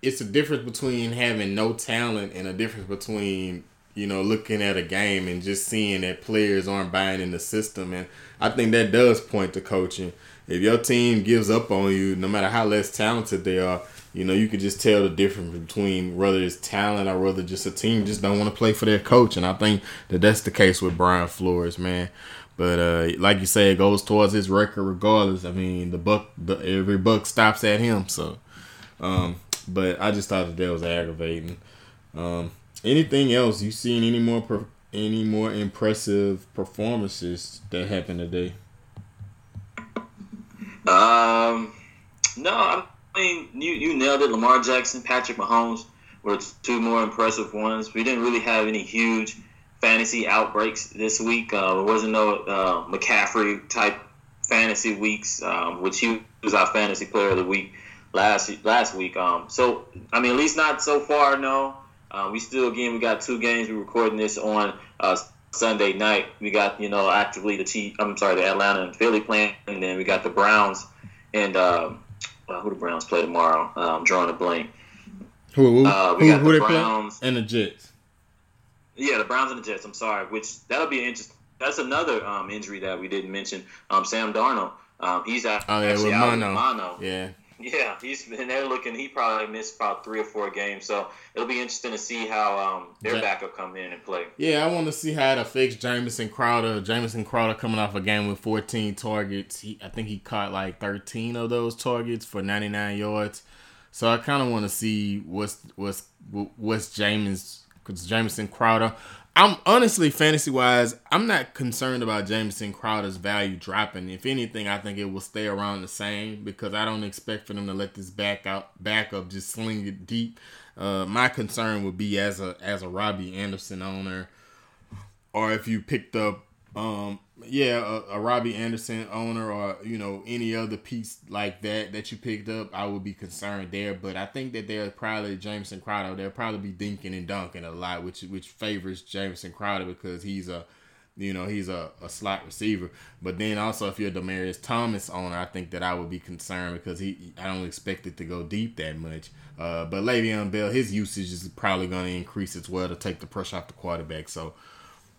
it's a difference between having no talent and a difference between you know looking at a game and just seeing that players aren't buying in the system. And I think that does point to coaching. If your team gives up on you, no matter how less talented they are, you know, you can just tell the difference between whether it's talent or whether just a team just don't want to play for their coach. And I think that that's the case with Brian Flores, man. But uh, like you say, it goes towards his record regardless. I mean, the buck, the, every buck stops at him. So, um, but I just thought that that was aggravating. Um, anything else? You seen any more any more impressive performances that happened today? Um, no, mean, you, you nailed it. Lamar Jackson, Patrick Mahomes were two more impressive ones. We didn't really have any huge fantasy outbreaks this week. Uh, there wasn't no uh, McCaffrey type fantasy weeks, um, which he was our fantasy player of the week last last week. Um, so I mean, at least not so far. No, uh, we still again we got two games. We're recording this on uh, Sunday night. We got you know actively the T. I'm sorry, the Atlanta and Philly playing, and then we got the Browns and. Um, uh, who the Browns play tomorrow. Um, drawing a blank. Who who, uh, who, who the they Browns play? And the Jets. Yeah, the Browns and the Jets. I'm sorry. Which that'll be interesting. That's another um, injury that we didn't mention. Um, Sam Darnold. Um, he's out. Oh yeah, with mono. mono. Yeah. Yeah, he's and they're looking. He probably missed about three or four games, so it'll be interesting to see how um, their backup come in and play. Yeah, I want to see how it affects Jamison Crowder. Jamison Crowder coming off a game with 14 targets. He, I think he caught like 13 of those targets for 99 yards. So I kind of want to see what's what's what's James Jamison Crowder. I'm honestly fantasy wise, I'm not concerned about Jamison Crowder's value dropping. If anything, I think it will stay around the same because I don't expect for them to let this back out backup just sling it deep. Uh, my concern would be as a as a Robbie Anderson owner, or if you picked up um, yeah, a, a, Robbie Anderson owner or you know any other piece like that that you picked up, I would be concerned there. But I think that they're probably Jamison Crowder. They'll probably be dinking and dunking a lot, which which favors Jamison Crowder because he's a you know he's a, a slot receiver. But then also if you're a Demaryius Thomas owner, I think that I would be concerned because he I don't expect it to go deep that much. Uh, but Le'Veon Bell, his usage is probably going to increase as well to take the pressure off the quarterback. So.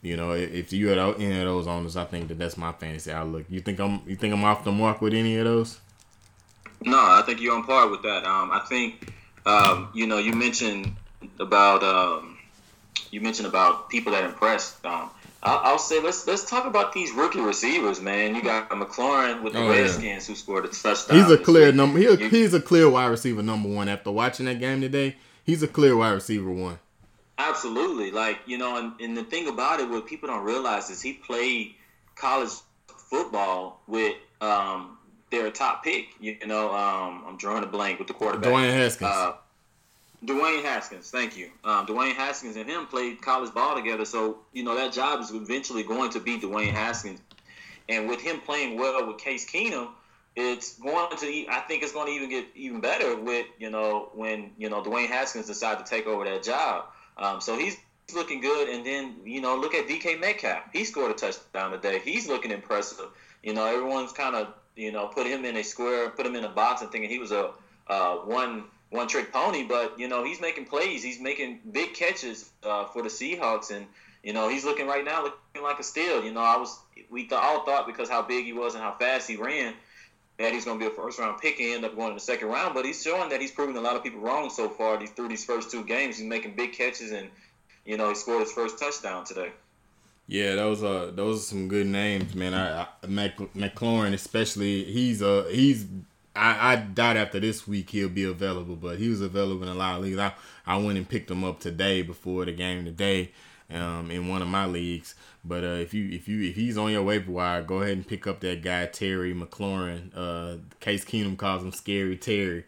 You know, if you had any of those owners, I think that that's my fantasy outlook. You think I'm you think I'm off the mark with any of those? No, I think you're on par with that. Um, I think um, you know you mentioned about um, you mentioned about people that impressed. Um, I'll, I'll, say let's let's talk about these rookie receivers, man. You got McLaurin with the oh, Redskins yeah. who scored a touchdown. He's a clear number. He, a, he's a clear wide receiver number one. After watching that game today, he's a clear wide receiver one. Absolutely. Like, you know, and, and the thing about it, what people don't realize is he played college football with um, their top pick. You know, um, I'm drawing a blank with the quarterback. Dwayne Haskins. Uh, Dwayne Haskins, thank you. Um, Dwayne Haskins and him played college ball together, so you know that job is eventually going to be Dwayne Haskins. And with him playing well with Case Keenum, it's going to. I think it's going to even get even better with you know when you know Dwayne Haskins decide to take over that job. Um, so he's looking good. And then, you know, look at DK Metcalf. He scored a touchdown today. He's looking impressive. You know, everyone's kind of, you know, put him in a square, put him in a box and thinking he was a uh, one one trick pony. But, you know, he's making plays. He's making big catches uh, for the Seahawks. And, you know, he's looking right now looking like a steal. You know, I was we th- all thought because how big he was and how fast he ran that he's going to be a first round pick and end up going in the second round. But he's showing that he's proven a lot of people wrong so far. These through these first two games, he's making big catches and you know he scored his first touchdown today. Yeah, those are those are some good names, man. I, I Mac, McLaurin, especially, he's uh he's I, I doubt after this week he'll be available, but he was available in a lot of leagues. I, I went and picked him up today before the game today, um, in one of my leagues. But uh, if you if you if he's on your waiver wire, go ahead and pick up that guy Terry McLaurin. Uh, Case Keenum calls him Scary Terry,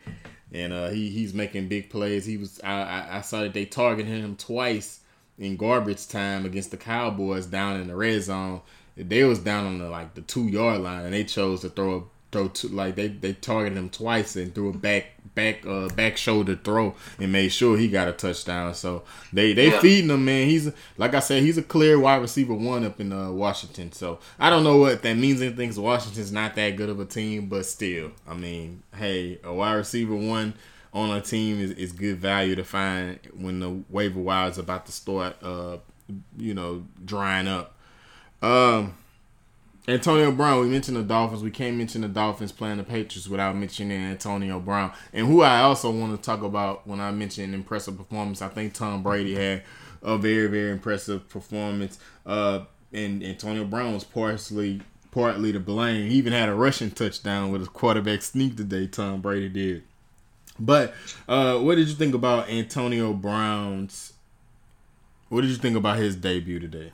and uh, he he's making big plays. He was I, I, I saw that they targeted him twice in garbage time against the Cowboys down in the red zone. They was down on the like the two yard line, and they chose to throw a throw like they they targeted him twice and threw a back back uh back shoulder throw and made sure he got a touchdown. So they they yeah. feeding him, man. He's like I said, he's a clear wide receiver one up in uh, Washington. So I don't know what that means. Anything? Washington's not that good of a team, but still, I mean, hey, a wide receiver one on a team is, is good value to find when the waiver wire is about to start, uh, you know, drying up. Um Antonio Brown, we mentioned the Dolphins. We can't mention the Dolphins playing the Patriots without mentioning Antonio Brown. And who I also want to talk about when I mentioned impressive performance, I think Tom Brady had a very, very impressive performance. Uh, and Antonio Brown was partially partly to blame. He even had a rushing touchdown with a quarterback sneak today, Tom Brady did. But uh, what did you think about Antonio Brown's what did you think about his debut today?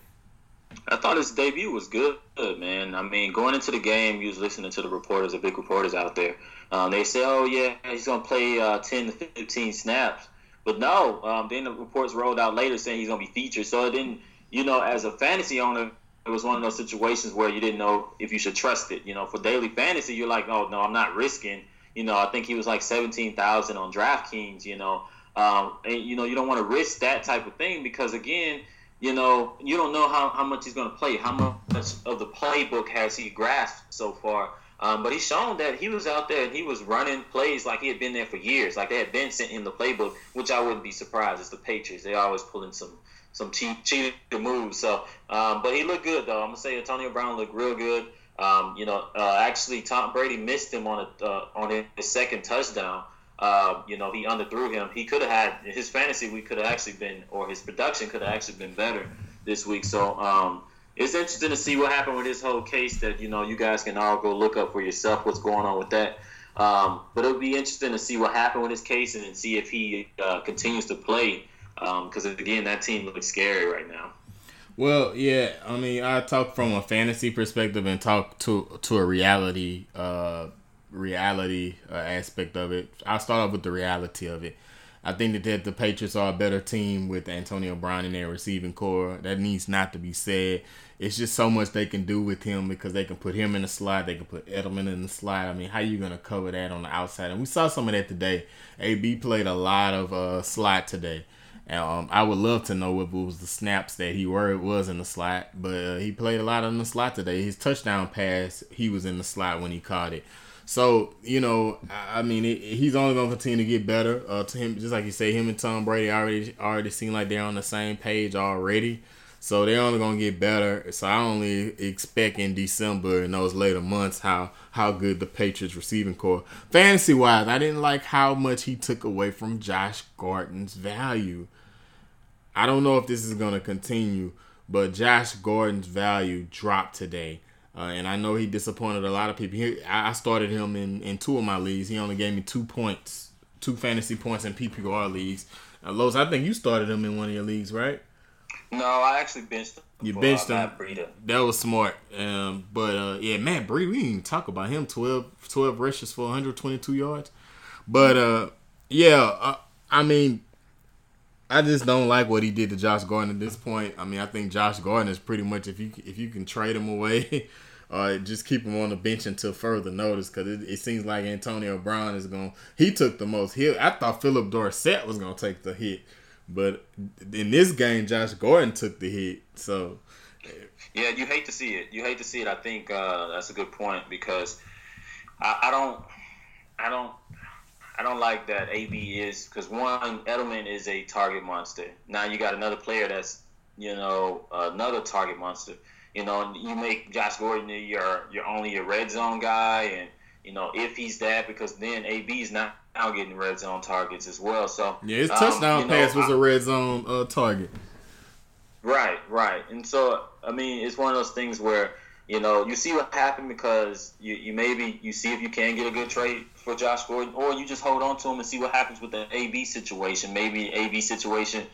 I thought his debut was good, man. I mean, going into the game, you was listening to the reporters, the big reporters out there. Um, they say, "Oh yeah, he's gonna play uh, 10 to 15 snaps," but no. Um, then the reports rolled out later saying he's gonna be featured. So it didn't, you know, as a fantasy owner, it was one of those situations where you didn't know if you should trust it. You know, for daily fantasy, you're like, "Oh no, I'm not risking." You know, I think he was like 17,000 on DraftKings. You know, um, and you know you don't want to risk that type of thing because again you know, you don't know how, how much he's going to play. How much of the playbook has he grasped so far? Um, but he's shown that he was out there and he was running plays like he had been there for years. Like they had been sent him the playbook, which I wouldn't be surprised. It's the Patriots. They always pulling some some cheap cheated moves. So, um, but he looked good though. I'm gonna say Antonio Brown looked real good. Um, you know, uh, actually Tom Brady missed him on a uh, on his second touchdown. Uh, you know, he underthrew him. He could have had his fantasy week could have actually been, or his production could have actually been better this week. So um, it's interesting to see what happened with this whole case. That you know, you guys can all go look up for yourself what's going on with that. Um, but it'll be interesting to see what happened with his case and see if he uh, continues to play. Because um, again, that team looks scary right now. Well, yeah, I mean, I talk from a fantasy perspective and talk to to a reality uh, reality uh, aspect of it. I'll start off with the reality of it. I think that, that the Patriots are a better team with Antonio Brown in their receiving core. That needs not to be said. It's just so much they can do with him because they can put him in the slot. They can put Edelman in the slot. I mean, how you gonna cover that on the outside? And we saw some of that today. AB played a lot of uh, slot today. Um, I would love to know if it was the snaps that he were was in the slot, but uh, he played a lot in the slot today. His touchdown pass, he was in the slot when he caught it. So you know, I mean, it, he's only going to continue to get better. Uh, to him, just like you say, him and Tom Brady already already seem like they're on the same page already. So they're only going to get better. So I only expect in December and those later months how how good the Patriots receiving core. Fantasy wise, I didn't like how much he took away from Josh Gordon's value. I don't know if this is going to continue, but Josh Gordon's value dropped today. Uh, and I know he disappointed a lot of people. He, I started him in, in two of my leagues. He only gave me two points, two fantasy points in PPR leagues. Uh, Los, I think you started him in one of your leagues, right? No, I actually benched him. You benched uh, him. That was smart. Um, but uh, yeah, Matt Breida, we didn't talk about him. 12, 12 rushes for 122 yards. But uh, yeah, uh, I mean, I just don't like what he did to Josh Gordon at this point. I mean, I think Josh Gordon is pretty much if you if you can trade him away, uh, just keep him on the bench until further notice because it, it, seems like Antonio Brown is going. He took the most hit. I thought Phillip Dorsett was going to take the hit, but in this game, Josh Gordon took the hit. So. Yeah, you hate to see it. You hate to see it. I think uh, that's a good point because I, I don't, I don't I don't like that AB is because one Edelman is a target monster. Now you got another player that's you know, another target monster. You know, you make Josh Gordon your your only your red zone guy, and you know if he's that, because then AB is not now getting red zone targets as well. So yeah, his touchdown um, pass know, was I, a red zone uh, target. Right, right, and so I mean, it's one of those things where you know you see what happened because you, you maybe you see if you can get a good trade for Josh Gordon, or you just hold on to him and see what happens with the AB situation. Maybe AB situation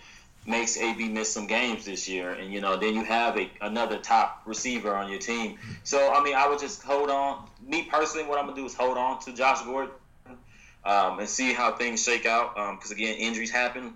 makes AB miss some games this year, and you know then you have a another top receiver on your team. So I mean, I would just hold on. Me personally, what I'm gonna do is hold on to Josh Gordon um, and see how things shake out. Because um, again, injuries happen.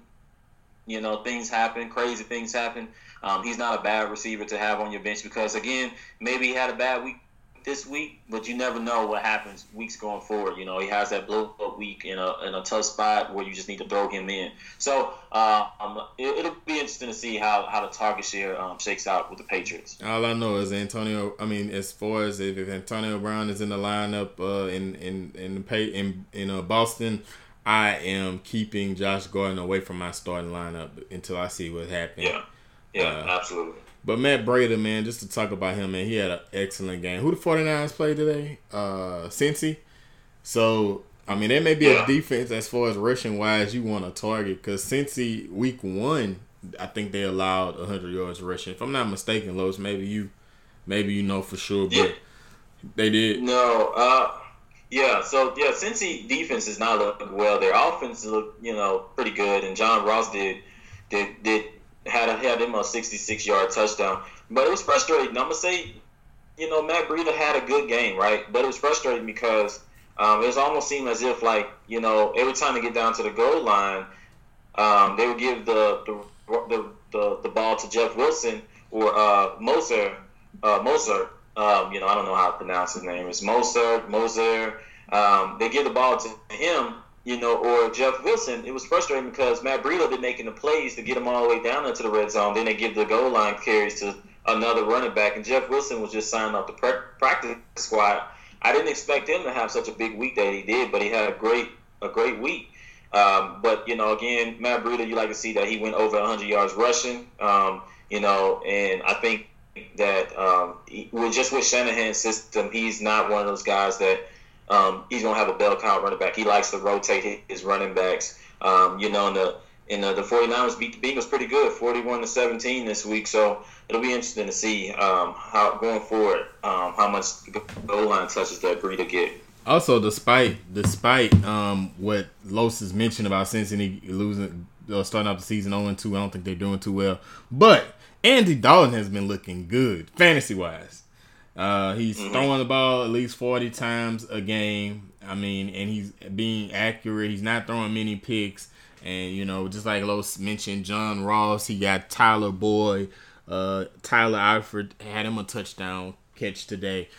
You know, things happen, crazy things happen. Um, he's not a bad receiver to have on your bench because again, maybe he had a bad week this week, but you never know what happens weeks going forward. You know, he has that blow up week in a, in a tough spot where you just need to throw him in. So uh, um, it, will be interesting to see how, how the target share um, shakes out with the Patriots. All I know is Antonio. I mean, as far as if, if Antonio Brown is in the lineup uh, in in in the pay, in in uh, Boston. I am keeping Josh Gordon away from my starting lineup until I see what happens. Yeah, yeah, uh, absolutely. But Matt Breida, man, just to talk about him, man, he had an excellent game. Who the 49ers played today? Uh Cincy. So, I mean, there may be yeah. a defense as far as rushing wise you want to target because Cincy week one, I think they allowed 100 yards rushing. If I'm not mistaken, Los, maybe you, maybe you know for sure, but yeah. they did. No, uh, yeah. So yeah, Cincy defense is not looking well. Their offense look, you know, pretty good, and John Ross did did did had a, had him a 66 yard touchdown. But it was frustrating. I'm gonna say, you know, Matt Breida had a good game, right? But it was frustrating because um, it was almost seemed as if like you know every time they get down to the goal line, um, they would give the the, the the, the ball to Jeff Wilson or uh, Moser. Uh, Moser. Um, you know, I don't know how to pronounce his name. It's Moser. Moser. Um, they give the ball to him, you know, or Jeff Wilson, it was frustrating because Matt Breida been making the plays to get him all the way down into the red zone. Then they give the goal line carries to another running back, and Jeff Wilson was just signed off the practice squad. I didn't expect him to have such a big week that he did, but he had a great a great week. Um, but you know, again, Matt Breida, you like to see that he went over 100 yards rushing. Um, you know, and I think that um, he, with just with Shanahan's system, he's not one of those guys that um, he's gonna have a bell count running back. He likes to rotate his running backs. Um, you know, in the the, the 49ers beat the Bengals pretty good, 41 to 17 this week. So it'll be interesting to see um, how going forward um, how much goal line touches that Breida get. Also, despite despite um, what Los has mentioned about Cincinnati losing, uh, starting off the season 0 2, I don't think they're doing too well. But Andy Dalton has been looking good fantasy wise. Uh, he's mm-hmm. throwing the ball at least 40 times a game. I mean, and he's being accurate. He's not throwing many picks. And, you know, just like Los mentioned, John Ross, he got Tyler Boyd. Uh, Tyler Eifert had him a touchdown catch today.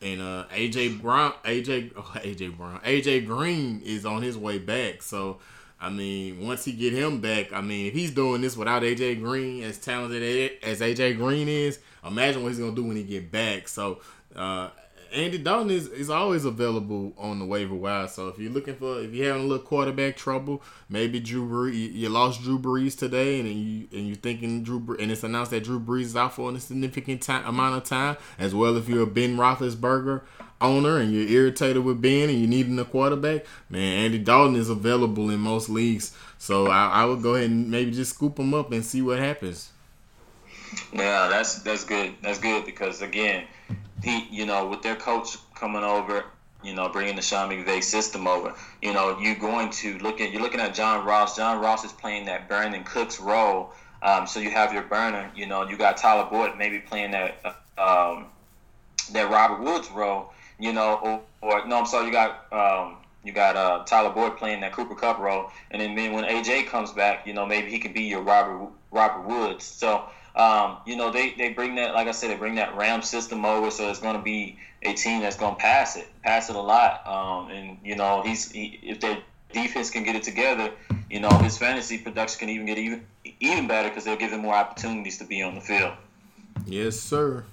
And uh, AJ Brown, AJ, oh, AJ Brown, AJ Green is on his way back. So, I mean, once he get him back, I mean, if he's doing this without AJ Green, as talented as AJ Green is, imagine what he's gonna do when he get back. So uh, Andy Dalton is, is always available on the waiver wire. So if you're looking for, if you're having a little quarterback trouble, maybe Drew Brees, you lost Drew Brees today, and you and you're thinking Drew, and it's announced that Drew Brees is out for a significant time, amount of time, as well. If you're a Ben Roethlisberger owner and you're irritated with Ben and you're needing a quarterback, man, Andy Dalton is available in most leagues. So I, I would go ahead and maybe just scoop him up and see what happens. Yeah, that's that's good. That's good because again, he you know with their coach coming over, you know bringing the Sean McVay system over, you know you're going to look at you're looking at John Ross. John Ross is playing that Brandin Cooks role. Um, so you have your burner. You know you got Tyler Boyd maybe playing that um, that Robert Woods role. You know or, or no I'm sorry you got. Um, you got uh, Tyler Boyd playing that Cooper Kupp role, and then when AJ comes back, you know maybe he can be your Robert Robert Woods. So um, you know, they, they bring that, like I said, they bring that RAM system over, so it's going to be a team that's going to pass it, pass it a lot. Um, and you know, he's he, if their defense can get it together, you know, his fantasy production can even get even even better because they'll give him more opportunities to be on the field. Yes, sir.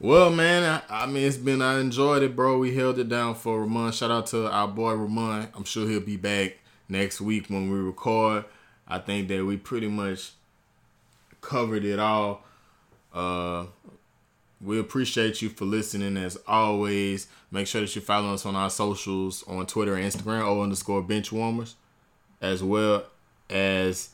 Well, man, I, I, mean, it's been I enjoyed it, bro. We held it down for Ramon. Shout out to our boy Ramon. I'm sure he'll be back next week when we record. I think that we pretty much covered it all. Uh, we appreciate you for listening as always. Make sure that you follow us on our socials on Twitter and Instagram, O underscore bench warmers, as well as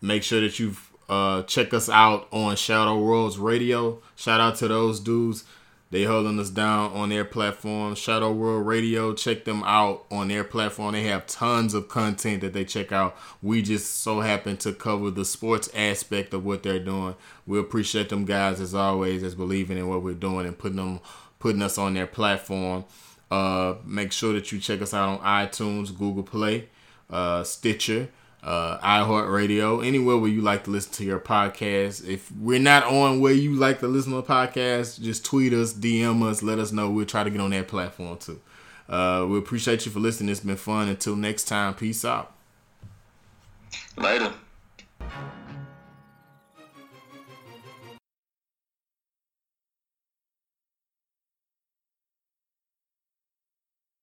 make sure that you uh, check us out on Shadow Worlds Radio. Shout out to those dudes. They holding us down on their platform, Shadow World Radio. Check them out on their platform. They have tons of content that they check out. We just so happen to cover the sports aspect of what they're doing. We appreciate them guys as always, as believing in what we're doing and putting them, putting us on their platform. Uh, make sure that you check us out on iTunes, Google Play, uh, Stitcher uh, iHeartRadio, anywhere where you like to listen to your podcast. If we're not on where you like to listen to a podcast, just tweet us, DM us, let us know. We'll try to get on that platform too. Uh, we appreciate you for listening. It's been fun. Until next time, peace out. Later.